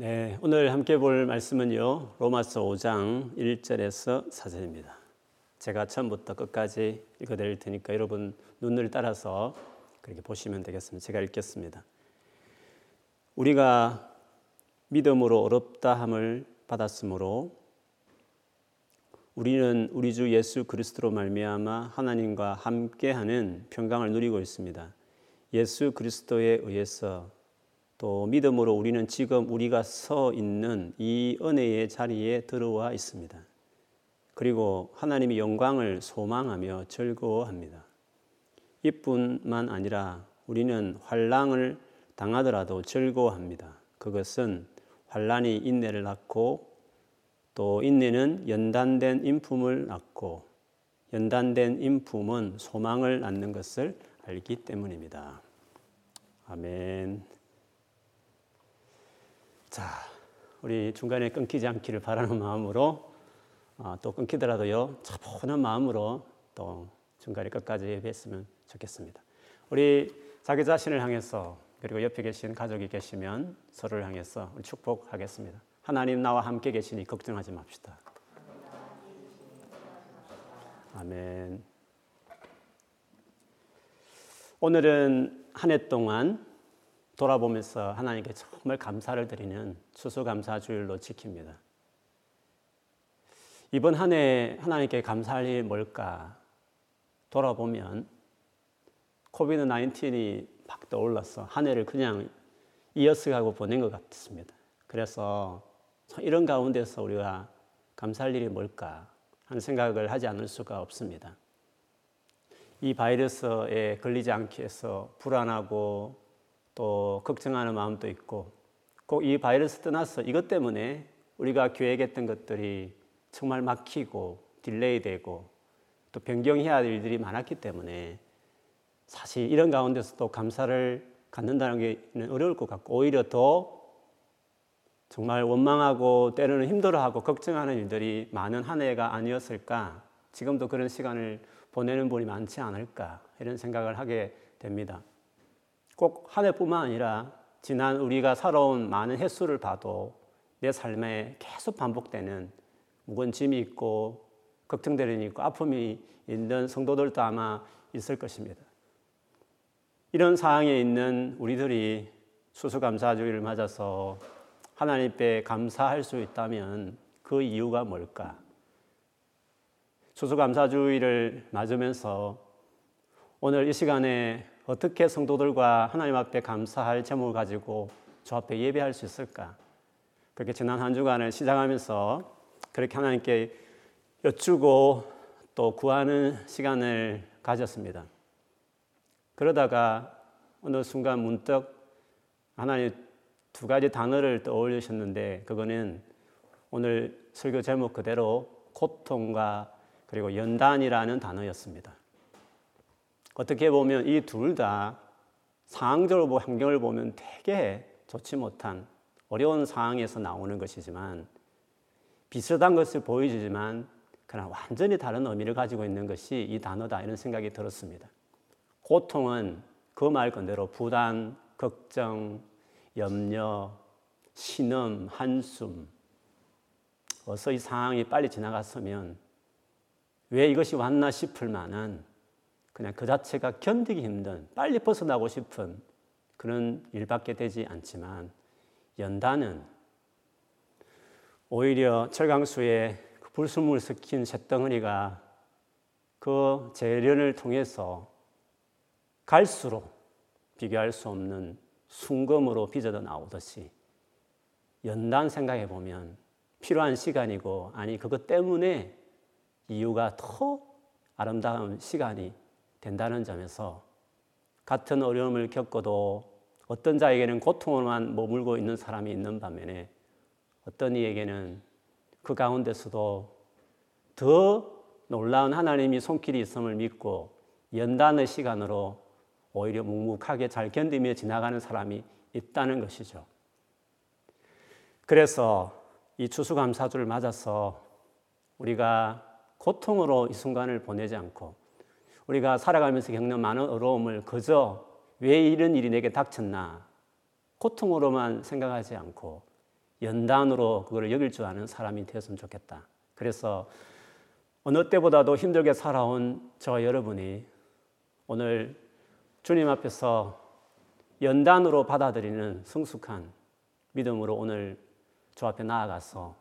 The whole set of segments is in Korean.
네, 오늘 함께 볼 말씀은요. 로마서 5장 1절에서 4절입니다. 제가 처음부터 끝까지 읽어 드릴 테니까 여러분 눈을 따라서 그렇게 보시면 되겠습니다. 제가 읽겠습니다. 우리가 믿음으로 어렵다 함을 받았으므로 우리는 우리 주 예수 그리스도로 말미암아 하나님과 함께하는 평강을 누리고 있습니다. 예수 그리스도에 의해서 또 믿음으로 우리는 지금 우리가 서 있는 이 은혜의 자리에 들어와 있습니다. 그리고 하나님의 영광을 소망하며 즐거워합니다. 이뿐만 아니라 우리는 환란을 당하더라도 즐거워합니다. 그것은 환란이 인내를 낳고 또 인내는 연단된 인품을 낳고 연단된 인품은 소망을 낳는 것을 알기 때문입니다. 아멘. 자, 우리 중간에 끊기지 않기를 바라는 마음으로 어, 또 끊기더라도요 차분한 마음으로 또 중간에 끝까지 예배했으면 좋겠습니다. 우리 자기 자신을 향해서 그리고 옆에 계신 가족이 계시면 서로를 향해서 축복하겠습니다. 하나님 나와 함께 계시니 걱정하지 맙시다. 아멘. 오늘은 한 해 동안 돌아보면서 하나님께 정말 감사를 드리는 추수감사주일로 지킵니다. 이번 한 해 하나님께 감사할 일이 뭘까 돌아보면 코비드 19이 막 떠올라서 한 해를 그냥 이어서가고 보낸 것 같습니다. 그래서 이런 가운데서 우리가 감사할 일이 뭘까 하는 생각을 하지 않을 수가 없습니다. 이 바이러스에 걸리지 않기 위해서 불안하고 또 걱정하는 마음도 있고 꼭 이 바이러스 떠나서 이것 때문에 우리가 계획했던 것들이 정말 막히고 delay 되고 또 변경해야 할 일들이 많았기 때문에 사실 이런 가운데서도 감사를 갖는다는 게 어려울 것 같고 오히려 더 정말 원망하고 때로는 힘들어하고 걱정하는 일들이 많은 한 해가 아니었을까 지금도 그런 시간을 보내는 분이 많지 않을까 이런 생각을 하게 됩니다. 꼭 한 해뿐만 아니라 지난 우리가 살아온 많은 횟수를 봐도 내 삶에 계속 반복되는 무거운 짐이 있고 걱정되는 있고 아픔이 있는 성도들도 아마 있을 것입니다. 이런 상황에 있는 우리들이 수수감사주의를 맞아서 하나님께 감사할 수 있다면 그 이유가 뭘까? 수수감사주의를 맞으면서 오늘 이 시간에 어떻게 성도들과 하나님 앞에 감사할 제목을 가지고 저 앞에 예배할 수 있을까? 그렇게 지난 한 주간을 시작하면서 그렇게 하나님께 여쭈고 또 구하는 시간을 가졌습니다. 그러다가 어느 순간 문득 하나님 두 가지 단어를 떠올리셨는데 그거는 오늘 설교 제목 그대로 고통과 그리고 연단이라는 단어였습니다. 어떻게 보면 이 둘 다 상황적으로 환경을 보면 되게 좋지 못한 어려운 상황에서 나오는 것이지만 비슷한 것을 보여주지만 그러나 완전히 다른 의미를 가지고 있는 것이 이 단어다 이런 생각이 들었습니다. 고통은 그 말 그대로 부담, 걱정, 염려, 신음, 한숨. 어서 이 상황이 빨리 지나갔으면 왜 이것이 왔나 싶을 만한 그냥 그 자체가 견디기 힘든 빨리 벗어나고 싶은 그런 일밖에 되지 않지만 연단은 오히려 철강수에 그 불순물 섞인 쇳덩어리가 그 재련을 통해서 갈수록 비교할 수 없는 순금으로 빚어져 나오듯이 연단 생각해 보면 필요한 시간이고 아니 그것 때문에 이유가 더 아름다운 시간이 된다는 점에서 같은 어려움을 겪어도 어떤 자에게는 고통으로만 머물고 있는 사람이 있는 반면에 어떤 이에게는 그 가운데서도 더 놀라운 하나님이 손길이 있음을 믿고 연단의 시간으로 오히려 묵묵하게 잘 견디며 지나가는 사람이 있다는 것이죠. 그래서 이 추수감사주를 맞아서 우리가 고통으로 이 순간을 보내지 않고 우리가 살아가면서 겪는 많은 어려움을 그저 왜 이런 일이 내게 닥쳤나 고통으로만 생각하지 않고 연단으로 그걸 여길 줄 아는 사람이 되었으면 좋겠다. 그래서 어느 때보다도 힘들게 살아온 저와 여러분이 오늘 주님 앞에서 연단으로 받아들이는 성숙한 믿음으로 오늘 주 앞에 나아가서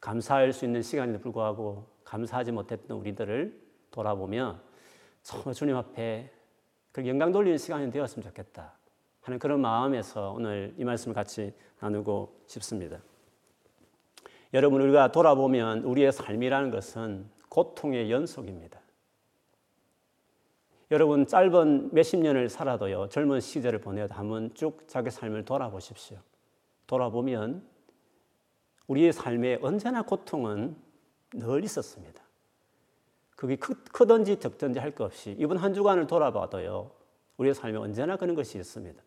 감사할 수 있는 시간에도 불구하고 감사하지 못했던 우리들을 돌아보며 주님 앞에 그 영광 돌리는 시간이 되었으면 좋겠다 하는 그런 마음에서 오늘 이 말씀을 같이 나누고 싶습니다. 여러분 우리가 돌아보면 우리의 삶이라는 것은 고통의 연속입니다. 여러분 짧은 몇십 년을 살아도요 젊은 시절을 보내도 한번 쭉 자기 삶을 돌아보십시오. 돌아보면 우리의 삶에 언제나 고통은 늘 있었습니다. 그게 크, 든지 적든지 할 것 없이 이번 한 주간을 돌아봐도요 우리의 삶에 언제나 그런 것이 있습니다.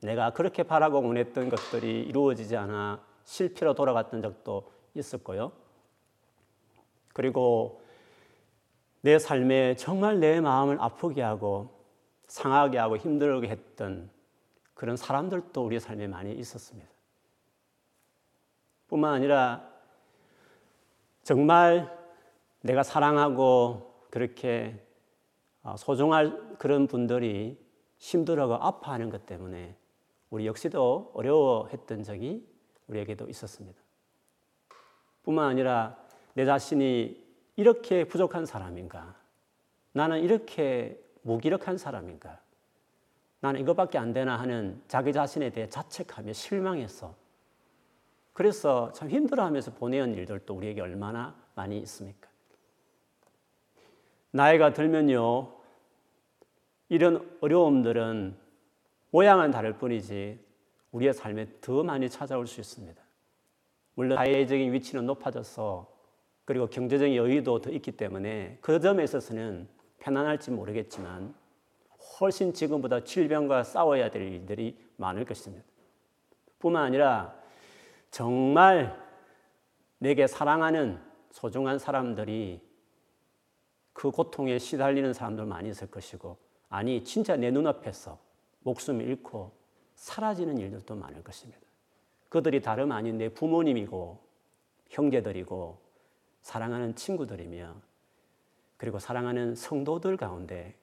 내가 그렇게 바라고 원했던 것들이 이루어지지 않아 실패로 돌아갔던 적도 있었고요. 그리고 내 삶에 정말 내 마음을 아프게 하고 상하게 하고 힘들게 했던 그런 사람들도 우리 삶에 많이 있었습니다. 뿐만 아니라 정말 내가 사랑하고 그렇게 어, 소중할 그런 분들이 힘들어하고 아파하는 것 때문에 우리 역시도 어려워했던 적이 우리에게도 있었습니다. 뿐만 아니라 내 자신이 이렇게 부족한 사람인가? 나는 이렇게 무기력한 사람인가? 나는 이것밖에 안 되나 하는 자기 자신에 대해 자책하며 실망해서 그래서 참 힘들어하면서 보내는 일들도 우리에게 얼마나 많이 있습니까? 나이가 들면요, 이런 어려움들은 모양은 다를 뿐이지 우리의 삶에 더 많이 찾아올 수 있습니다. 물론 사회적인 위치는 높아져서 그리고 경제적인 여유도 더 있기 때문에 그 점에 있어서는 편안할지 모르겠지만 훨씬 지금보다 질병과 싸워야 될 일들이 많을 것입니다. 뿐만 아니라 정말 내게 사랑하는 소중한 사람들이 그 고통에 시달리는 사람들 많이 있을 것이고 아니 진짜 내 눈앞에서 목숨을 잃고 사라지는 일들도 많을 것입니다. 그들이 다름 아닌 내 부모님이고 형제들이고 사랑하는 친구들이며 그리고 사랑하는 성도들 가운데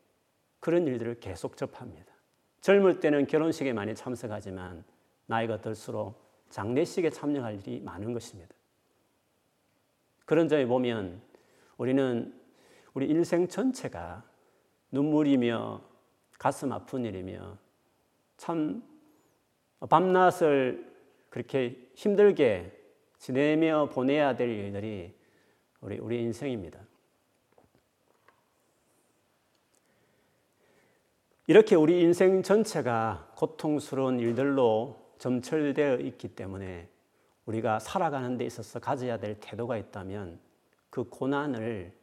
그런 일들을 계속 접합니다. 젊을 때는 결혼식에 많이 참석하지만 나이가 들수록 장례식에 참여할 일이 많은 것입니다. 그런 점에 보면 우리는 우리 인생 전체가 눈물이며 가슴 아픈 일이며 참 밤낮을 그렇게 힘들게 지내며 보내야 될 일들이 우리, 우리 인생입니다. 이렇게 우리 인생 전체가 고통스러운 일들로 점철되어 있기 때문에 우리가 살아가는 데 있어서 가져야 될 태도가 있다면 그 고난을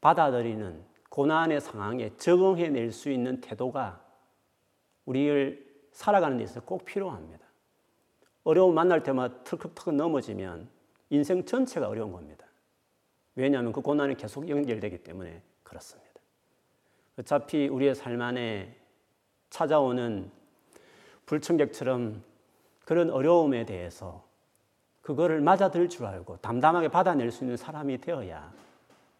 받아들이는 고난의 상황에 적응해낼 수 있는 태도가 우리를 살아가는 데 있어서 꼭 필요합니다. 어려움 만날 때마다 털컥털컥 넘어지면 인생 전체가 어려운 겁니다. 왜냐하면 그 고난이 계속 연결되기 때문에 그렇습니다. 어차피 우리의 삶 안에 찾아오는 불청객처럼 그런 어려움에 대해서 그거를 맞아들 줄 알고 담담하게 받아낼 수 있는 사람이 되어야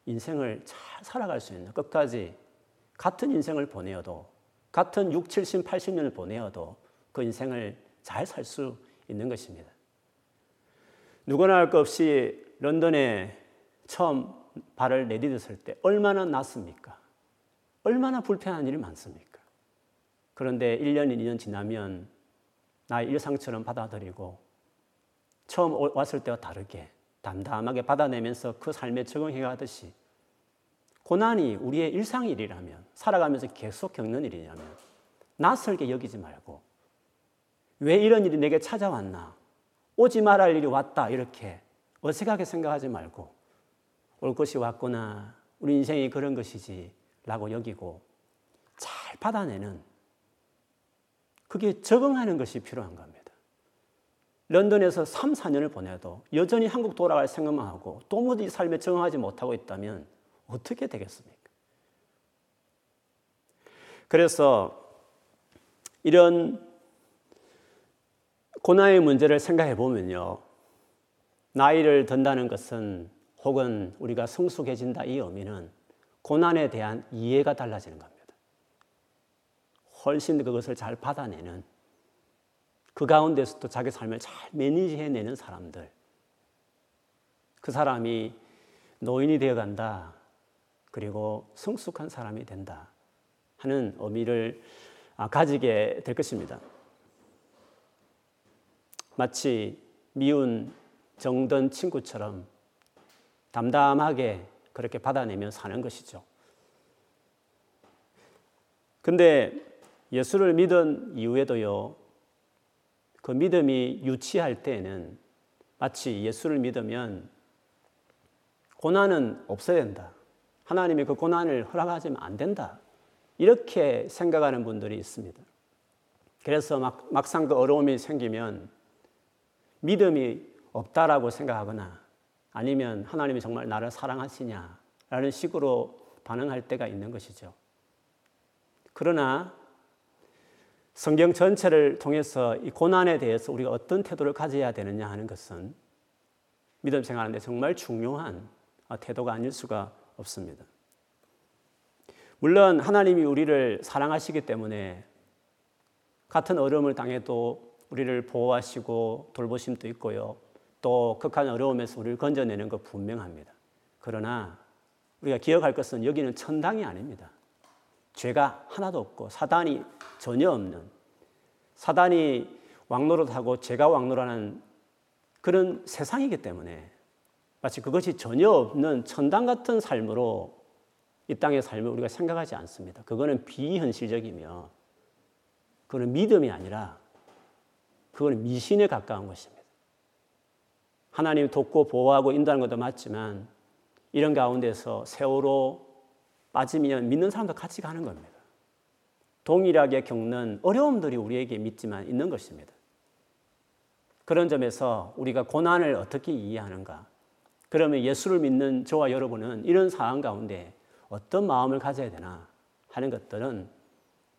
인생을 잘 살아갈 수 있는 끝까지 같은 인생을 보내어도 같은 6, 70, 80년을 보내어도 그 인생을 잘 살 수 있는 것입니다. 누구나 할 것 없이 런던에 처음 발을 내디뎠을 때 얼마나 낫습니까? 얼마나 불편한 일이 많습니까? 그런데 1년, 2년 지나면 나의 일상처럼 받아들이고 처음 왔을 때와 다르게 담담하게 받아내면서 그 삶에 적응해 가듯이 고난이 우리의 일상 일이라면 살아가면서 계속 겪는 일이냐면 낯설게 여기지 말고 왜 이런 일이 내게 찾아왔나? 오지 말할 일이 왔다. 이렇게 어색하게 생각하지 말고 올 것이 왔구나. 우리 인생이 그런 것이지. 라고 여기고 잘 받아내는 그게 적응하는 것이 필요한 겁니다. 런던에서 3, 4년을 보내도 여전히 한국 돌아갈 생각만 하고 도무지 삶에 적응하지 못하고 있다면 어떻게 되겠습니까? 그래서 이런 고난의 문제를 생각해 보면요. 나이를 든다는 것은 혹은 우리가 성숙해진다 이 의미는 고난에 대한 이해가 달라지는 겁니다. 훨씬 그것을 잘 받아내는 그 가운데서도 자기 삶을 잘 매니지해내는 사람들. 그 사람이 노인이 되어 간다. 그리고 성숙한 사람이 된다. 하는 의미를 아, 가지게 될 것입니다. 마치 미운 정든 친구처럼 담담하게 그렇게 받아내며 사는 것이죠. 근데 예수를 믿은 이후에도요, 그 믿음이 유치할 때는 마치 예수를 믿으면 고난은 없어야 된다. 하나님이 그 고난을 허락하지면 안 된다. 이렇게 생각하는 분들이 있습니다. 그래서 막, 막상 그 어려움이 생기면 믿음이 없다라고 생각하거나 아니면 하나님이 정말 나를 사랑하시냐라는 식으로 반응할 때가 있는 것이죠. 그러나 성경 전체를 통해서 이 고난에 대해서 우리가 어떤 태도를 가져야 되느냐 하는 것은 믿음 생활하는데 정말 중요한 태도가 아닐 수가 없습니다. 물론 하나님이 우리를 사랑하시기 때문에 같은 어려움을 당해도 우리를 보호하시고 돌보심도 있고요. 또 극한 어려움에서 우리를 건져내는 것 분명합니다. 그러나 우리가 기억할 것은 여기는 천당이 아닙니다. 죄가 하나도 없고 사단이 전혀 없는 사단이 왕노릇하고 죄가 왕노릇하는 그런 세상이기 때문에 마치 그것이 전혀 없는 천당 같은 삶으로 이 땅의 삶을 우리가 생각하지 않습니다. 그거는 비현실적이며 그거는 믿음이 아니라 그거는 미신에 가까운 것입니다. 하나님 돕고 보호하고 인도하는 것도 맞지만 이런 가운데서 세월호 빠지면 믿는 사람도 같이 가는 겁니다. 동일하게 겪는 어려움들이 우리에게 믿지만 있는 것입니다. 그런 점에서 우리가 고난을 어떻게 이해하는가? 그러면 예수를 믿는 저와 여러분은 이런 상황 가운데 어떤 마음을 가져야 되나 하는 것들은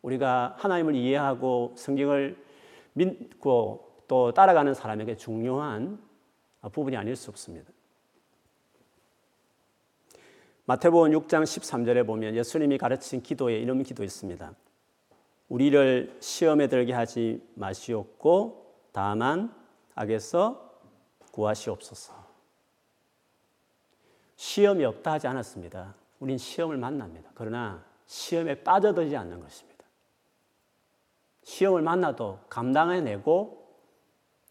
우리가 하나님을 이해하고 성경을 믿고 또 따라가는 사람에게 중요한 부분이 아닐 수 없습니다. 마태복음 6장 13절에 보면 예수님이 가르친 기도에 이런 기도 있습니다. 우리를 시험에 들게 하지 마시옵고 다만 악에서 구하시옵소서. 시험이 없다 하지 않았습니다. 우린 시험을 만납니다. 그러나 시험에 빠져들지 않는 것입니다. 시험을 만나도 감당해내고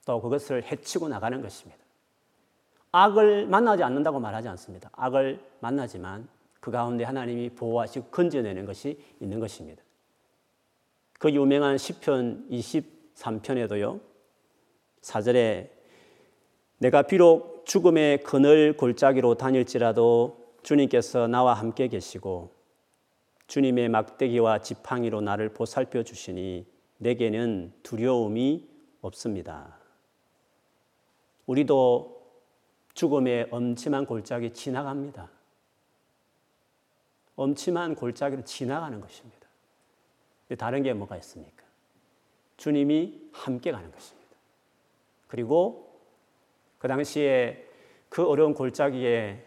또 그것을 해치고 나가는 것입니다. 악을 만나지 않는다고 말하지 않습니다. 악을 만나지만 그 가운데 하나님이 보호하시고 건져내는 것이 있는 것입니다. 그 유명한 시편 23편에도요. 4절에 내가 비록 죽음의 그늘 골짜기로 다닐지라도 주님께서 나와 함께 계시고 주님의 막대기와 지팡이로 나를 보살펴 주시니 내게는 두려움이 없습니다. 우리도 죽음의 엄침한 골짜기 지나갑니다. 엄침한 골짜기를 지나가는 것입니다. 다른 게 뭐가 있습니까? 주님이 함께 가는 것입니다. 그리고 그 당시에 그 어려운 골짜기에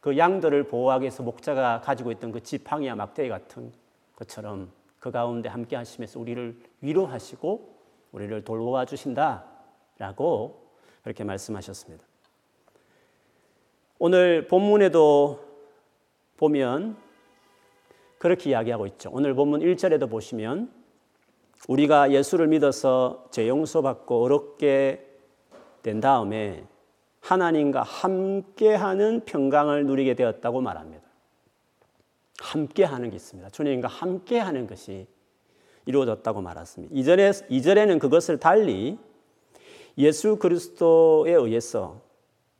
그 양들을 보호하기 위해서 목자가 가지고 있던 그 지팡이와 막대기 같은 것처럼 그 가운데 함께 하시면서 우리를 위로하시고 우리를 돌보아 주신다라고 그렇게 말씀하셨습니다. 오늘 본문에도 보면 그렇게 이야기하고 있죠. 오늘 본문 1절에도 보시면 우리가 예수를 믿어서 죄 용서받고 어렵게 된 다음에 하나님과 함께하는 평강을 누리게 되었다고 말합니다. 함께하는 게 있습니다. 주님과 함께하는 것이 이루어졌다고 말했습니다. 이전에 이전에는 그것을 달리 예수 그리스도에 의해서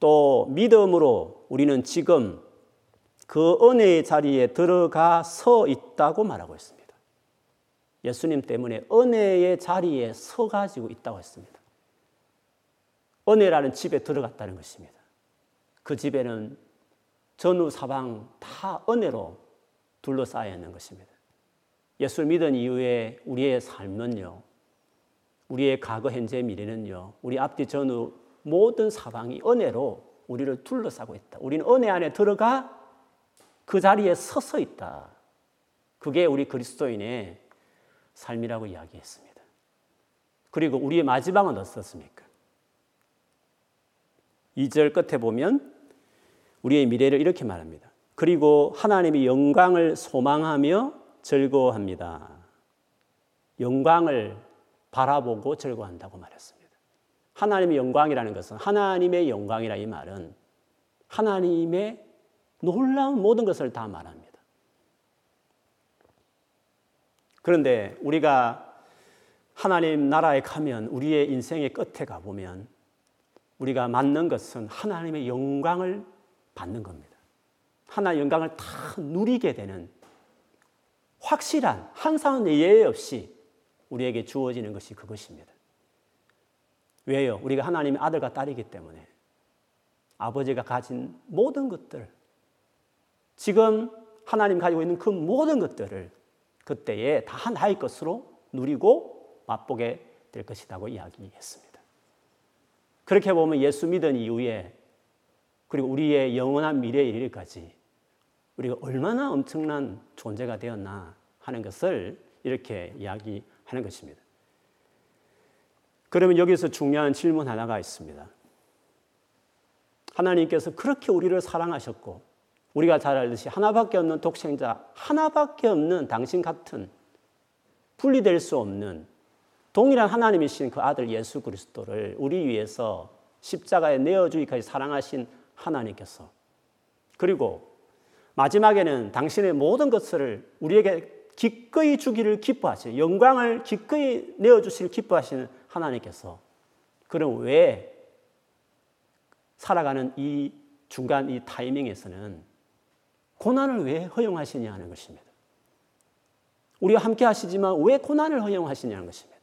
또 믿음으로 우리는 지금 그 은혜의 자리에 들어가 서 있다고 말하고 있습니다. 예수님 때문에 은혜의 자리에 서 가지고 있다고 했습니다. 은혜라는 집에 들어갔다는 것입니다. 그 집에는 전후 사방 다 은혜로 둘러싸여 있는 것입니다. 예수를 믿은 이후에 우리의 삶은요, 우리의 과거, 현재, 미래는요. 우리 앞뒤 전후 모든 사방이 은혜로 우리를 둘러싸고 있다. 우리는 은혜 안에 들어가 그 자리에 서서 있다. 그게 우리 그리스도인의 삶이라고 이야기했습니다. 그리고 우리의 마지막은 어떻습니까? 2절 끝에 보면 우리의 미래를 이렇게 말합니다. 그리고 하나님이 영광을 소망하며 즐거워합니다. 영광을 바라보고 즐거워한다고 말했습니다. 하나님의 영광이라는 것은 하나님의 영광이라 이 말은 하나님의 놀라운 모든 것을 다 말합니다. 그런데 우리가 하나님 나라에 가면 우리의 인생의 끝에 가보면 우리가 맞는 것은 하나님의 영광을 받는 겁니다. 하나의 영광을 다 누리게 되는 확실한 항상 예외 없이 우리에게 주어지는 것이 그것입니다. 왜요? 우리가 하나님의 아들과 딸이기 때문에 아버지가 가진 모든 것들, 지금 하나님 가지고 있는 그 모든 것들을 그때에 다 나의 것으로 누리고 맛보게 될 것이라고 이야기했습니다. 그렇게 보면 예수 믿은 이후에 그리고 우리의 영원한 미래에 이르기까지 우리가 얼마나 엄청난 존재가 되었나 하는 것을 이렇게 이야기하는 것입니다. 그러면 여기서 중요한 질문 하나가 있습니다. 하나님께서 그렇게 우리를 사랑하셨고 우리가 잘 알듯이 하나밖에 없는 독생자, 하나밖에 없는 당신 같은 분리될 수 없는 동일한 하나님이신 그 아들 예수 그리스도를 우리 위해서 십자가에 내어주기까지 사랑하신 하나님께서 그리고 마지막에는 당신의 모든 것을 우리에게 기꺼이 주기를 기뻐하시는 영광을 기꺼이 내어주시를 기뻐하시는 하나님께서 그럼 왜 살아가는 이 중간 이 타이밍에서는 고난을 왜 허용하시냐 하는 것입니다. 우리가 함께 하시지만 왜 고난을 허용하시냐는 것입니다.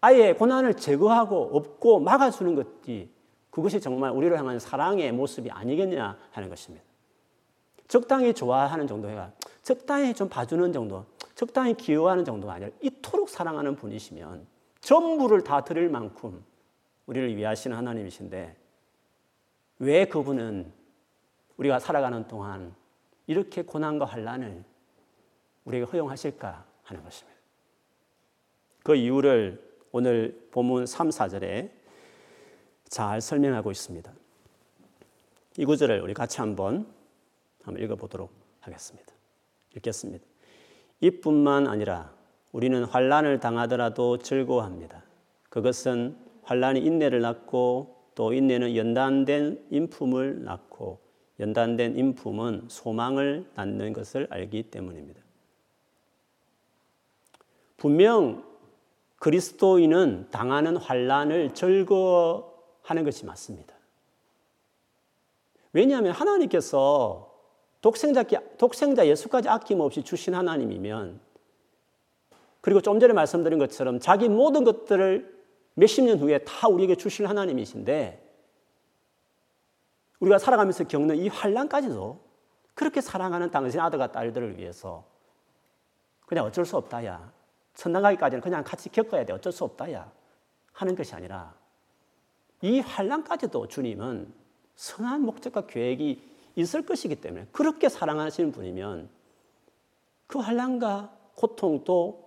아예 고난을 제거하고 없고 막아주는 것이 그것이 정말 우리를 향한 사랑의 모습이 아니겠냐 하는 것입니다. 적당히 좋아하는 정도가 적당히 좀 봐주는 정도, 적당히 기여하는 정도가 아니라 이토록 사랑하는 분이시면 전부를 다 드릴 만큼 우리를 위하시는 하나님이신데 왜 그분은 우리가 살아가는 동안 이렇게 고난과 환란을 우리에게 허용하실까 하는 것입니다. 그 이유를 오늘 본문 3, 4절에 잘 설명하고 있습니다. 이 구절을 우리 같이 한번 한번 읽어보도록 하겠습니다. 읽겠습니다. 이뿐만 아니라 우리는 환란을 당하더라도 즐거워합니다. 그것은 환란이 인내를 낳고 또 인내는 연단된 인품을 낳고 연단된 인품은 소망을 낳는 것을 알기 때문입니다. 분명 그리스도인은 당하는 환란을 즐거워하는 것이 맞습니다. 왜냐하면 하나님께서 독생자, 독생자 예수까지 아낌없이 주신 하나님이면 그리고 좀 전에 말씀드린 것처럼 자기 모든 것들을 몇십 년 후에 다 우리에게 주실 하나님이신데 우리가 살아가면서 겪는 이 환란까지도 그렇게 사랑하는 당신 아들과 딸들을 위해서 그냥 어쩔 수 없다야. 천당 가기까지는 그냥 같이 겪어야 돼. 어쩔 수 없다야. 하는 것이 아니라 이 환란까지도 주님은 선한 목적과 계획이 있을 것이기 때문에 그렇게 사랑하시는 분이면 그 환란과 고통도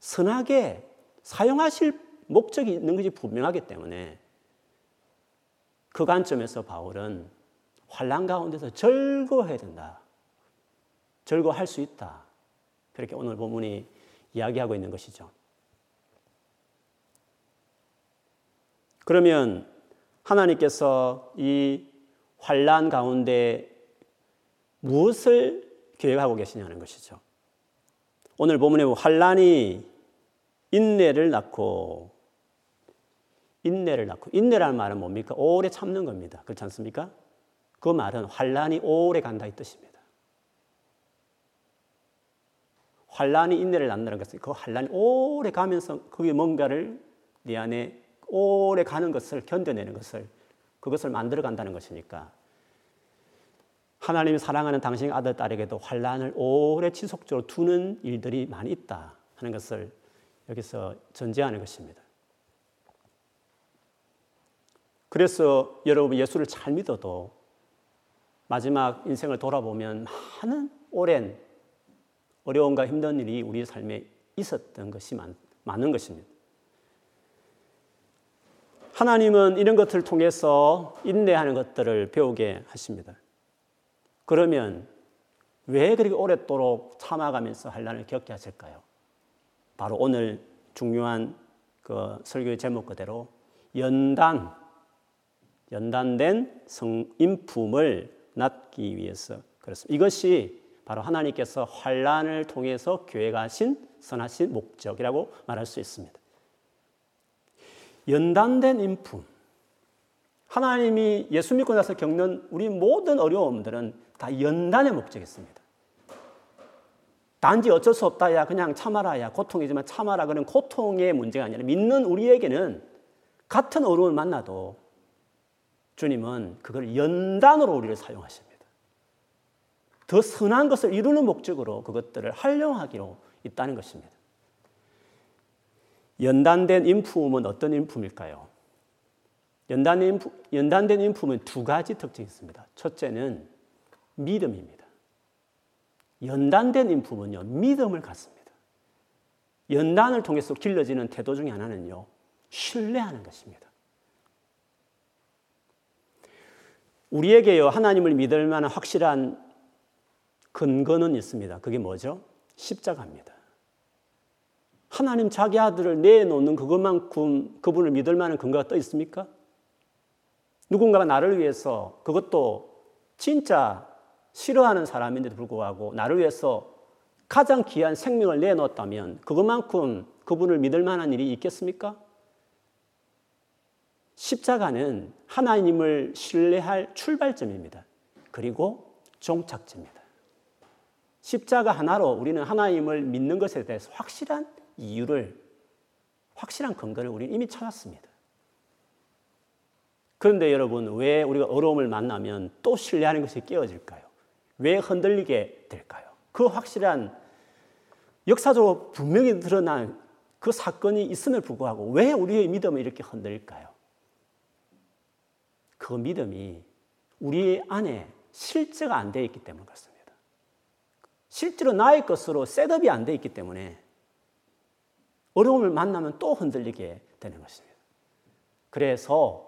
선하게 사용하실 목적이 있는 것이 분명하기 때문에 그 관점에서 바울은 환란 가운데서 즐거워해야 된다. 즐거워할 수 있다. 그렇게 오늘 본문이 이야기하고 있는 것이죠. 그러면 하나님께서 이 환란 가운데 무엇을 계획하고 계시냐는 것이죠. 오늘 본문에 환란이 인내를 낳고 인내를 낳고 인내라는 말은 뭡니까? 오래 참는 겁니다. 그렇지 않습니까? 그 말은 환란이 오래 간다 이 뜻입니다. 환란이 인내를 낳는다는 것은 그 환란이 오래 가면서 그게 뭔가를 네 안에 오래 가는 것을 견뎌내는 것을 그것을 만들어 간다는 것이니까 하나님이 사랑하는 당신의 아들 딸에게도 환란을 오래 지속적으로 두는 일들이 많이 있다 하는 것을 여기서 전제하는 것입니다. 그래서 여러분 예수를 잘 믿어도 마지막 인생을 돌아보면 많은 오랜 어려움과 힘든 일이 우리 삶에 있었던 것이 많, 많은 것입니다. 하나님은 이런 것을 통해서 인내하는 것들을 배우게 하십니다. 그러면 왜 그렇게 오랫도록 참아가면서 환란을 겪게 하실까요? 바로 오늘 중요한 그 설교의 제목 그대로 연단, 연단된 성인품을 낳기 위해서 그렇습니다. 이것이 바로 하나님께서 환란을 통해서 교회가 하신 선하신 목적이라고 말할 수 있습니다. 연단된 인품. 하나님이 예수 믿고 나서 겪는 우리 모든 어려움들은 다 연단의 목적이었습니다. 단지 어쩔 수 없다야 그냥 참아라야 고통이지만 참아라 그런 고통의 문제가 아니라 믿는 우리에게는 같은 어려움을 만나도 주님은 그걸 연단으로 우리를 사용하십니다. 더 선한 것을 이루는 목적으로 그것들을 활용하기로 있다는 것입니다. 연단된 인품은 어떤 인품일까요? 연단된, 인품, 연단된 인품은 두 가지 특징이 있습니다. 첫째는 믿음입니다. 연단된 인품은요, 믿음을 갖습니다. 연단을 통해서 길러지는 태도 중에 하나는요, 신뢰하는 것입니다. 우리에게요, 하나님을 믿을 만한 확실한 근거는 있습니다. 그게 뭐죠? 십자가입니다. 하나님 자기 아들을 내놓는 그것만큼 그분을 믿을 만한 근거가 또 있습니까? 누군가가 나를 위해서 그것도 진짜 싫어하는 사람인데도 불구하고 나를 위해서 가장 귀한 생명을 내놓았다면 그것만큼 그분을 믿을 만한 일이 있겠습니까? 십자가는 하나님을 신뢰할 출발점입니다. 그리고 종착점입니다. 십자가 하나로 우리는 하나님을 믿는 것에 대해서 확실한 이유를, 확실한 근거를 우리는 이미 찾았습니다. 그런데 여러분, 왜 우리가 어려움을 만나면 또 신뢰하는 것이 깨어질까요? 왜 흔들리게 될까요? 그 확실한 역사적으로 분명히 드러난 그 사건이 있음을 불구하고 왜 우리의 믿음이 이렇게 흔들릴까요? 그 믿음이 우리 안에 실제가 안 되어 있기 때문 그렇습니다. 실제로 나의 것으로 셋업이 안돼 있기 때문에 어려움을 만나면 또 흔들리게 되는 것입니다. 그래서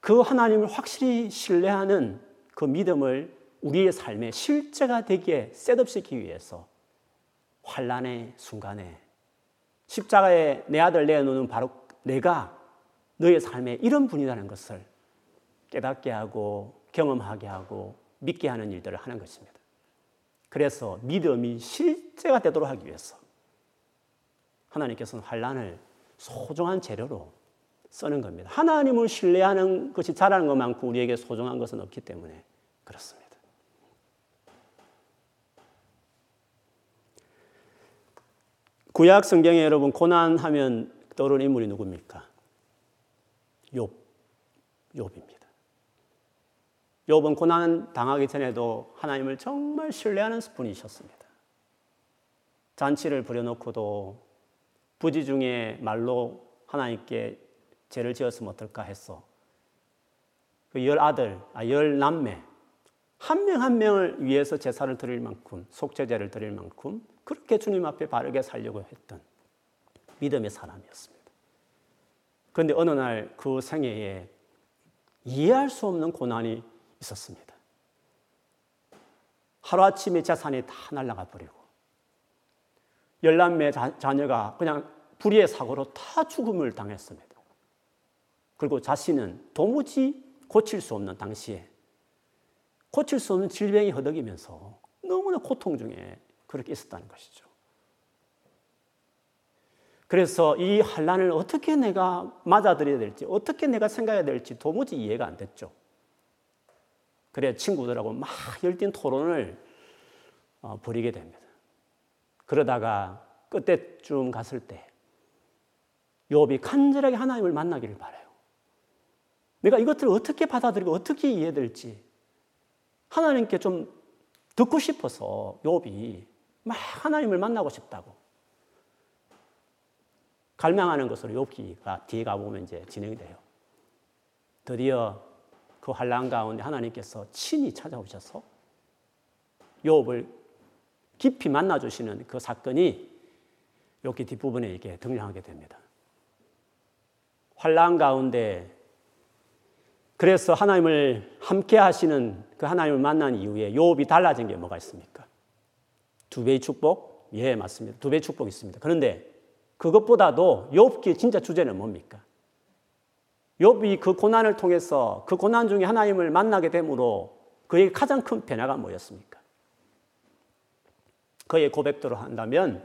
그 하나님을 확실히 신뢰하는 그 믿음을 우리의 삶의 실제가 되기에 셋업시키기 위해서 환란의 순간에 십자가에 내 아들 내놓는 바로 내가 너의 삶에 이런 분이라는 것을 깨닫게 하고 경험하게 하고 믿게 하는 일들을 하는 것입니다. 그래서 믿음이 실제가 되도록 하기 위해서 하나님께서는 환란을 소중한 재료로 쓰는 겁니다. 하나님을 신뢰하는 것이 잘하는 것만큼 우리에게 소중한 것은 없기 때문에 그렇습니다. 구약 성경에 여러분 고난하면 떠오르는 인물이 누굽니까? 욥, 욥입니다. 욥은 고난 당하기 전에도 하나님을 정말 신뢰하는 분이셨습니다. 잔치를 부려놓고도 부지 중에 말로 하나님께 죄를 지었으면 어떨까 했어. 그 열 아들, 아, 열 남매, 한 명한 한 명을 위해서 제사를 드릴 만큼, 속죄제를 드릴 만큼, 그렇게 주님 앞에 바르게 살려고 했던 믿음의 사람이었습니다. 그런데 어느 날 그 생애에 이해할 수 없는 고난이 있었습니다. 하루아침에 재산이 다 날아가 버리고 열남매 자녀가 그냥 불의의 사고로 다 죽음을 당했습니다. 그리고 자신은 도무지 고칠 수 없는 당시에 고칠 수 없는 질병이 허덕이면서 너무나 고통 중에 그렇게 있었다는 것이죠. 그래서 이 환란을 어떻게 내가 맞아들여야 될지, 어떻게 내가 생각해야 될지 도무지 이해가 안 됐죠. 그래 친구들하고 막 열띤 토론을 어, 벌이게 됩니다. 그러다가 끝에쯤 갔을 때 욥이 간절하게 하나님을 만나기를 바라요. 내가 이것들을 어떻게 받아들이고 어떻게 이해될지 하나님께 좀 듣고 싶어서 욥이 막 하나님을 만나고 싶다고 갈망하는 것으로 욥기가 뒤에 가보면 이제 진행이 돼요. 드디어 그 환란 가운데 하나님께서 친히 찾아오셔서 욥을 깊이 만나 주시는 그 사건이 여기 뒷부분에 이게 등장하게 됩니다. 환란 가운데 그래서 하나님을 함께 하시는 그 하나님을 만난 이후에 욥이 달라진 게 뭐가 있습니까? 두 배의 축복? 예, 맞습니다. 두 배의 축복이 있습니다. 그런데 그것보다도 욥기 진짜 주제는 뭡니까? 욥이 그 고난을 통해서 그 고난 중에 하나님을 만나게 되므로 그의 가장 큰 변화가 뭐였습니까? 그의 고백대로 한다면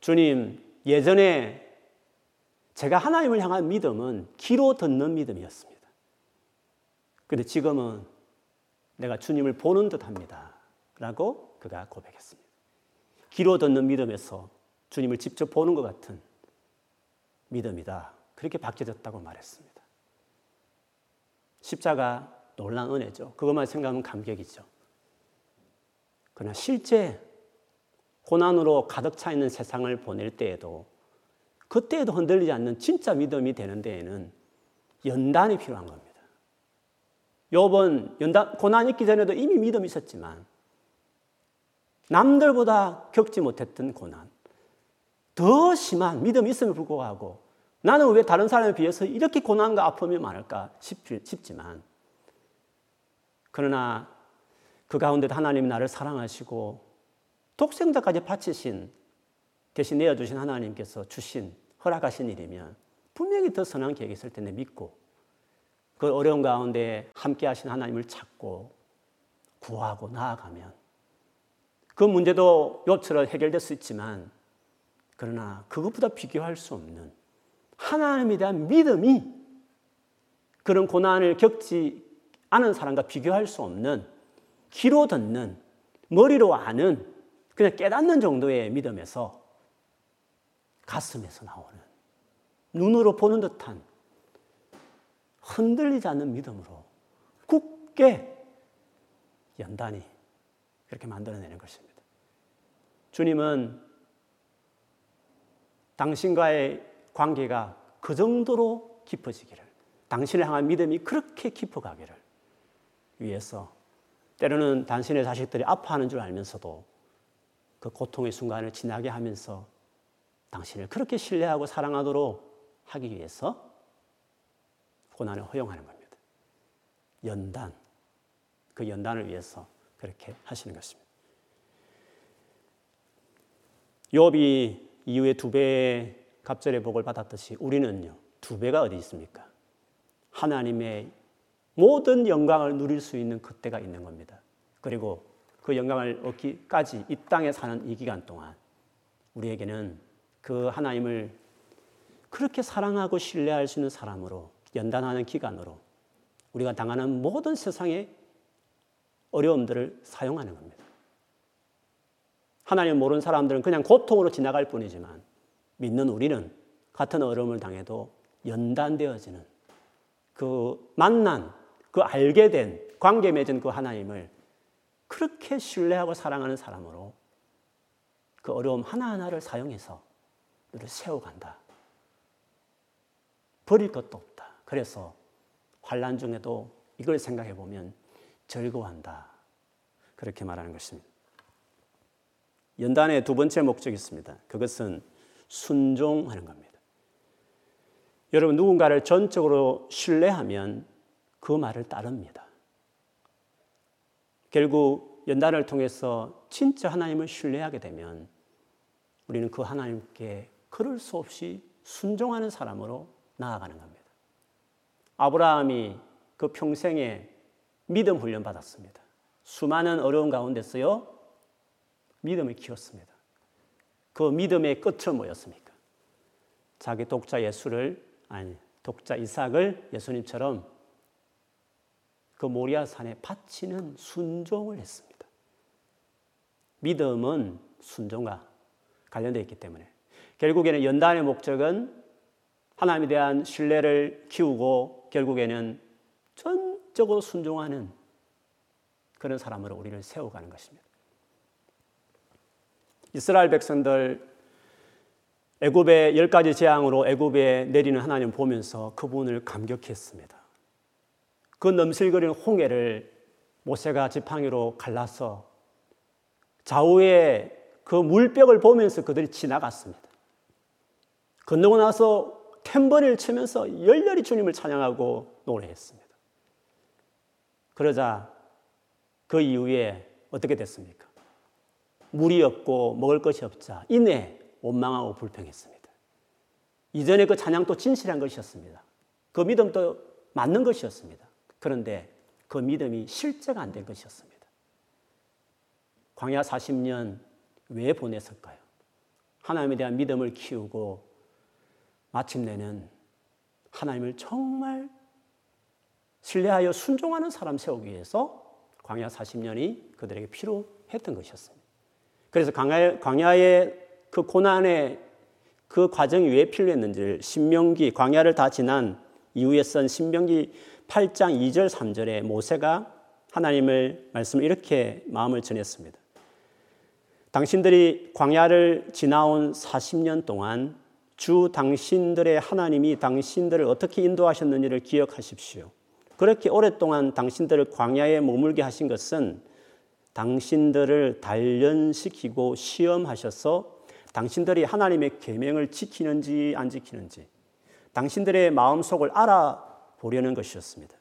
주님 예전에 제가 하나님을 향한 믿음은 귀로 듣는 믿음이었습니다. 근데 지금은 내가 주님을 보는 듯 합니다. 라고 그가 고백했습니다. 귀로 듣는 믿음에서 주님을 직접 보는 것 같은 믿음이다. 그렇게 바뀌어졌다고 말했습니다. 십자가 놀란 은혜죠. 그것만 생각하면 감격이죠. 그러나 실제 고난으로 가득 차 있는 세상을 보낼 때에도 그때에도 흔들리지 않는 진짜 믿음이 되는 데에는 연단이 필요한 겁니다. 요번 연단 고난 있기 전에도 이미 믿음이 있었지만 남들보다 겪지 못했던 고난 더 심한 믿음이 있음에 불구하고 나는 왜 다른 사람에 비해서 이렇게 고난과 아픔이 많을까 싶지만 그러나 그 가운데 하나님 나를 사랑하시고 독생자까지 바치신 대신 내어주신 하나님께서 주신 허락하신 일이면 분명히 더 선한 계획이 있을 텐데 믿고 그 어려운 가운데 함께 하신 하나님을 찾고 구하고 나아가면 그 문제도 욥처럼 해결될 수 있지만 그러나 그것보다 비교할 수 없는 하나님에 대한 믿음이 그런 고난을 겪지 않은 사람과 비교할 수 없는 귀로 듣는 머리로 아는 그냥 깨닫는 정도의 믿음에서 가슴에서 나오는 눈으로 보는 듯한 흔들리지 않는 믿음으로 굳게 연단이 그렇게 만들어내는 것입니다. 주님은 당신과의 관계가 그 정도로 깊어지기를, 당신을 향한 믿음이 그렇게 깊어가기를 위해서 때로는 당신의 자식들이 아파하는 줄 알면서도 그 고통의 순간을 지나게 하면서 당신을 그렇게 신뢰하고 사랑하도록 하기 위해서 고난을 허용하는 겁니다. 연단, 그 연단을 위해서 그렇게 하시는 것입니다. 욥이 이후에 두 배의 갑절의 복을 받았듯이 우리는요 두 배가 어디 있습니까? 하나님의 모든 영광을 누릴 수 있는 그때가 있는 겁니다. 그리고 그 영광을 얻기까지 이 땅에 사는 이 기간 동안 우리에게는 그 하나님을 그렇게 사랑하고 신뢰할 수 있는 사람으로 연단하는 기간으로 우리가 당하는 모든 세상의 어려움들을 사용하는 겁니다. 하나님 모르는 사람들은 그냥 고통으로 지나갈 뿐이지만 믿는 우리는 같은 어려움을 당해도 연단되어지는 그 만난, 그 알게 된 관계 맺은 그 하나님을 그렇게 신뢰하고 사랑하는 사람으로 그 어려움 하나하나를 사용해서 너를 세워간다. 버릴 것도 없다. 그래서 환란 중에도 이걸 생각해 보면 즐거워한다. 그렇게 말하는 것입니다. 연단의 두 번째 목적이 있습니다. 그것은 순종하는 겁니다. 여러분 누군가를 전적으로 신뢰하면 그 말을 따릅니다. 결국 연단을 통해서 진짜 하나님을 신뢰하게 되면 우리는 그 하나님께 그럴 수 없이 순종하는 사람으로 나아가는 겁니다. 아브라함이 그 평생에 믿음 훈련 받았습니다. 수많은 어려운 가운데서요, 믿음을 키웠습니다. 그 믿음의 끝은 뭐였습니까? 자기 독자 예수를, 아니, 독자 이삭을 예수님처럼 그 모리아 산에 바치는 순종을 했습니다. 믿음은 순종과 관련되어 있기 때문에 결국에는 연단의 목적은 하나님에 대한 신뢰를 키우고 결국에는 전적으로 순종하는 그런 사람으로 우리를 세워가는 것입니다. 이스라엘 백성들 애굽의 열 가지 재앙으로 애굽에 내리는 하나님 보면서 그분을 감격했습니다. 그 넘실거리는 홍해를 모세가 지팡이로 갈라서 좌우에 그 물벽을 보면서 그들이 지나갔습니다. 건너고 나서 탬버리를 치면서 열렬히 주님을 찬양하고 노래했습니다. 그러자 그 이후에 어떻게 됐습니까? 물이 없고 먹을 것이 없자 이내 원망하고 불평했습니다. 이전에 그 찬양도 진실한 것이었습니다. 그 믿음도 맞는 것이었습니다. 그런데 그 믿음이 실제가 안 된 것이었습니다. 광야 40년 왜 보냈을까요? 하나님에 대한 믿음을 키우고 마침내는 하나님을 정말 신뢰하여 순종하는 사람 세우기 위해서 광야 40년이 그들에게 필요했던 것이었습니다. 그래서 광야, 광야의 그 고난의 그 과정이 왜 필요했는지를 신명기 광야를 다 지난 이후에 쓴 신명기 8장 2절 3절에 모세가 하나님을 말씀을 이렇게 마음을 전했습니다. 당신들이 광야를 지나온 40년 동안 주 당신들의 하나님이 당신들을 어떻게 인도하셨는지를 기억하십시오. 그렇게 오랫동안 당신들을 광야에 머물게 하신 것은 당신들을 단련시키고 시험하셔서 당신들이 하나님의 계명을 지키는지 안 지키는지 당신들의 마음속을 알아보려는 것이었습니다.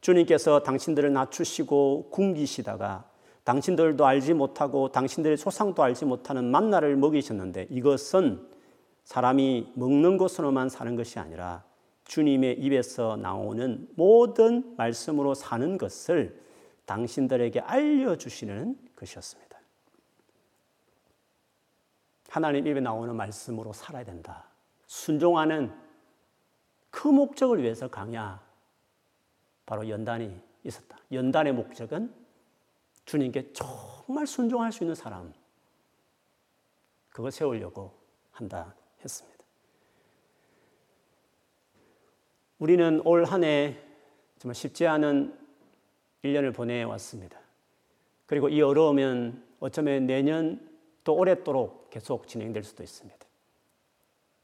주님께서 당신들을 낮추시고 굶기시다가 당신들도 알지 못하고 당신들의 소상도 알지 못하는 만나를 먹이셨는데 이것은 사람이 먹는 것으로만 사는 것이 아니라 주님의 입에서 나오는 모든 말씀으로 사는 것을 당신들에게 알려주시는 것이었습니다. 하나님 입에 나오는 말씀으로 살아야 된다. 순종하는 그 목적을 위해서 강야, 바로 연단이 있었다. 연단의 목적은 주님께 정말 순종할 수 있는 사람, 그거 세우려고 한다 했습니다. 우리는 올 한 해 정말 쉽지 않은 1년을 보내왔습니다. 그리고 이 어려우면 어쩌면 내년 또 오랫도록 계속 진행될 수도 있습니다.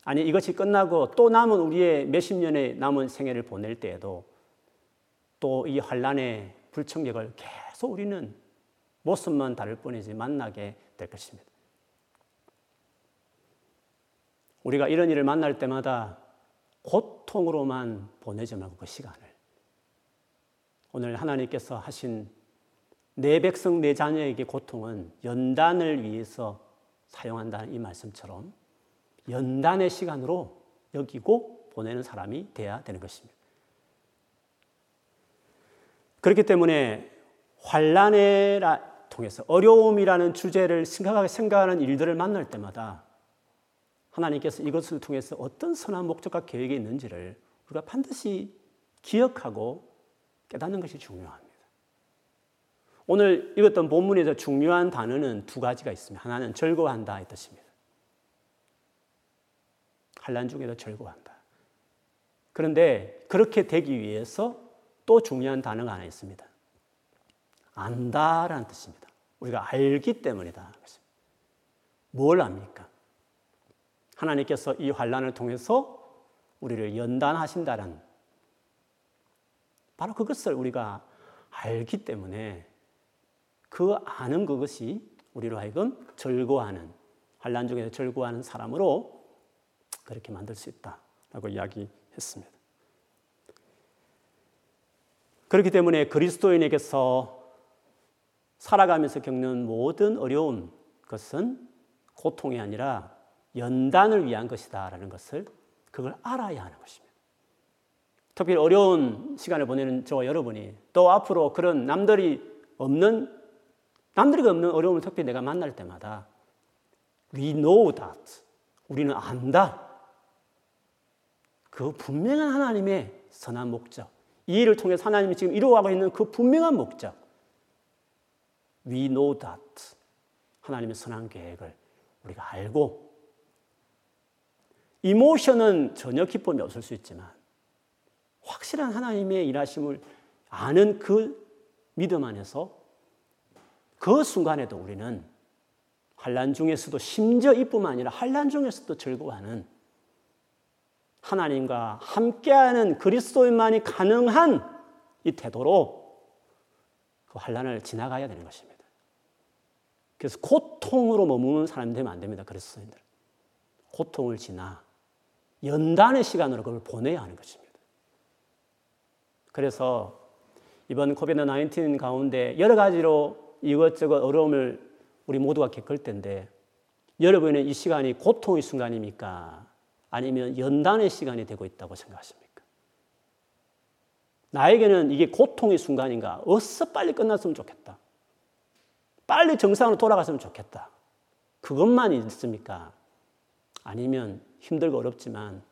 아니, 이것이 끝나고 또 남은 우리의 몇십 년의 남은 생애를 보낼 때에도 또 이 환란의 불청객을 계속 우리는 모습만 다를 뿐이지 만나게 될 것입니다. 우리가 이런 일을 만날 때마다 고통으로만 보내지 말고 그 시간을 오늘 하나님께서 하신 내 백성 내 자녀에게 고통은 연단을 위해서 사용한다는 이 말씀처럼 연단의 시간으로 여기고 보내는 사람이 돼야 되는 것입니다. 그렇기 때문에 환란에 통해서 어려움이라는 주제를 심각하게 생각하는 일들을 만날 때마다 하나님께서 이것을 통해서 어떤 선한 목적과 계획이 있는지를 우리가 반드시 기억하고 깨닫는 것이 중요합니다. 오늘 읽었던 본문에서 중요한 단어는 두 가지가 있습니다. 하나는 즐거워한다 이 뜻입니다. 환란 중에도 즐거워한다. 그런데 그렇게 되기 위해서 또 중요한 단어가 하나 있습니다. 안다라는 뜻입니다. 우리가 알기 때문이다. 뭘 압니까? 하나님께서 이 환란을 통해서 우리를 연단하신다는 바로 그것을 우리가 알기 때문에 그 아는 그것이 우리로 하여금 즐거워하는 환란 중에서 즐거워하는 사람으로 그렇게 만들 수 있다라고 이야기했습니다. 그렇기 때문에 그리스도인에게서 살아가면서 겪는 모든 어려운 것은 고통이 아니라 연단을 위한 것이다라는 것을 그걸 알아야 하는 것입니다. 특히 어려운 시간을 보내는 저와 여러분이 또 앞으로 그런 남들이 없는 남들이 없는 어려움을 특히 내가 만날 때마다 we know that 우리는 안다. 그 분명한 하나님의 선한 목적. 이 일을 통해 하나님이 지금 이루어가고 있는 그 분명한 목적. We know that. 하나님의 선한 계획을 우리가 알고 이모션은 전혀 기쁨이 없을 수 있지만 확실한 하나님의 일하심을 아는 그 믿음 안에서 그 순간에도 우리는 환란 중에서도 심지어 이뿐만 아니라 환란 중에서도 즐거워하는 하나님과 함께하는 그리스도인만이 가능한 이 태도로 그 환란을 지나가야 되는 것입니다. 그래서 고통으로 머무는 사람 되면 안 됩니다. 그리스도인들. 고통을 지나 연단의 시간으로 그걸 보내야 하는 것입니다. 그래서 이번 코비드 19 가운데 여러 가지로 이것저것 어려움을 우리 모두가 겪을 텐데 여러분의 이 시간이 고통의 순간입니까? 아니면 연단의 시간이 되고 있다고 생각하십니까? 나에게는 이게 고통의 순간인가? 어서 빨리 끝났으면 좋겠다. 빨리 정상으로 돌아갔으면 좋겠다. 그것만 있습니까? 아니면 힘들고 어렵지만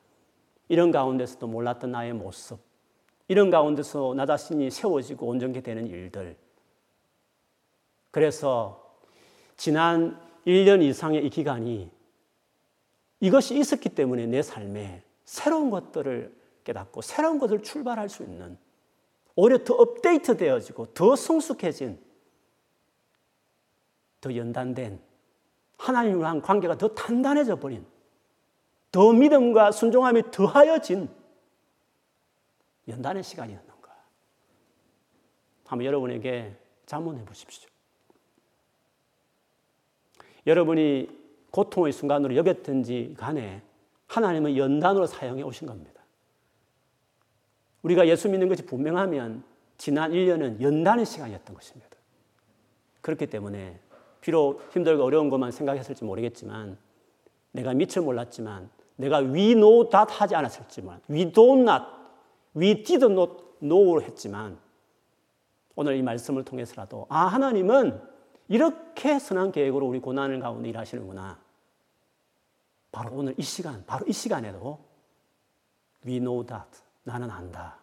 이런 가운데서도 몰랐던 나의 모습, 이런 가운데서 나 자신이 세워지고 온전케 되는 일들. 그래서 지난 1년 이상의 이 기간이 이것이 있었기 때문에 내 삶에 새로운 것들을 깨닫고 새로운 것을 출발할 수 있는 오히려 더 업데이트 되어지고 더 성숙해진 더 연단된 하나님과 한 관계가 더 단단해져 버린 더 믿음과 순종함이 더하여진 연단의 시간이었는가? 한번 여러분에게 자문해 보십시오. 여러분이 고통의 순간으로 여겼든지 간에 하나님은 연단으로 사용해 오신 겁니다. 우리가 예수 믿는 것이 분명하면 지난 1년은 연단의 시간이었던 것입니다. 그렇기 때문에 비록 힘들고 어려운 것만 생각했을지 모르겠지만 내가 미처 몰랐지만 내가 we know that 하지 않았을지만 we don't not, we did not know로 했지만 오늘 이 말씀을 통해서라도 아 하나님은 이렇게 선한 계획으로 우리 고난을 가운데 일하시는구나. 바로 오늘 이 시간, 바로 이 시간에도 we know that 나는 안다.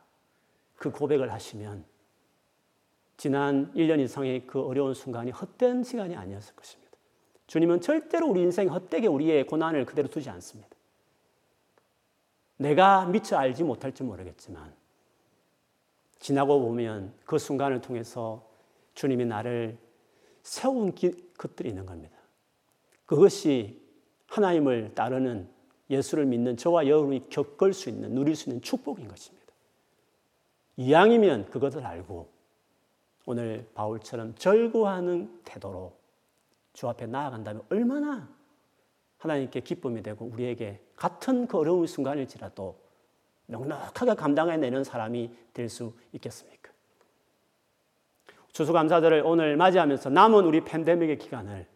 그 고백을 하시면 지난 1년 이상의 그 어려운 순간이 헛된 시간이 아니었을 것입니다. 주님은 절대로 우리 인생 헛되게 우리의 고난을 그대로 두지 않습니다. 내가 미처 알지 못할지 모르겠지만 지나고 보면 그 순간을 통해서 주님이 나를 세운 것들이 있는 겁니다. 그것이 하나님을 따르는 예수를 믿는 저와 여러분이 겪을 수 있는, 누릴 수 있는 축복인 것입니다. 이왕이면 그것을 알고 오늘 바울처럼 절구하는 태도로 주 앞에 나아간다면 얼마나 하나님께 기쁨이 되고 우리에게 같은 그 어려운 순간일지라도 넉넉하게 감당해내는 사람이 될 수 있겠습니까? 추수감사절을 오늘 맞이하면서 남은 우리 팬데믹의 기간을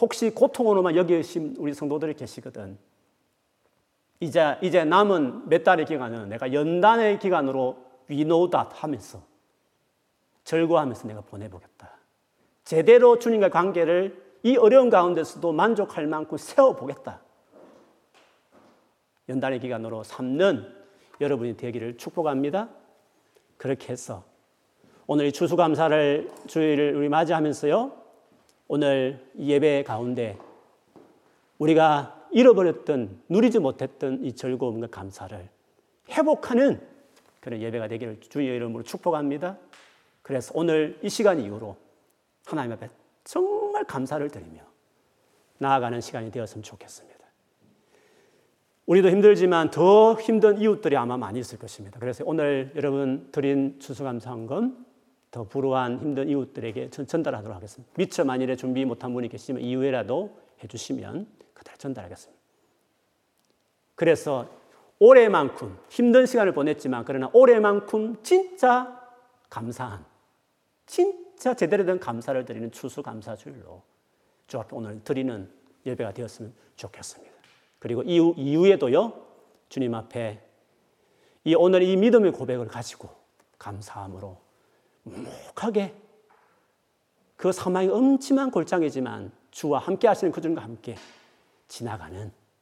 혹시 고통으로만 여기신 우리 성도들이 계시거든. 이제, 이제 남은 몇 달의 기간은 내가 연단의 기간으로 위노다 하면서 절구하면서 내가 보내보겠다. 제대로 주님과 관계를 이 어려운 가운데서도 만족할 만큼 세워보겠다. 연단의 기간으로 삼는 여러분이 되기를 축복합니다. 그렇게 해서 오늘 이 추수감사를 주일을 우리 맞이하면서요. 오늘 예배 가운데 우리가 잃어버렸던 누리지 못했던 이 즐거움과 감사를 회복하는 그런 예배가 되기를 주의 이름으로 축복합니다. 그래서 오늘 이 시간 이후로 하나님 앞에 정말 감사를 드리며 나아가는 시간이 되었으면 좋겠습니다. 우리도 힘들지만 더 힘든 이웃들이 아마 많이 있을 것입니다. 그래서 오늘 여러분 드린 추수감사한 더 불우한 힘든 이웃들에게 전달하도록 하겠습니다. 미처 만일에 준비 못한 분이 계시면 이후에라도 해주시면 그대로 전달하겠습니다. 그래서 올해만큼 힘든 시간을 보냈지만 그러나 올해만큼 진짜 감사한 진짜 제대로 된 감사를 드리는 추수감사주일로 주 앞에 오늘 드리는 예배가 되었으면 좋겠습니다. 그리고 이후, 이후에도요 주님 앞에 이 오늘 이 믿음의 고백을 가지고 감사함으로 묵묵하게 그 사망이 엄침한 골장이지만 주와 함께 하시는 그들과 함께 지나가는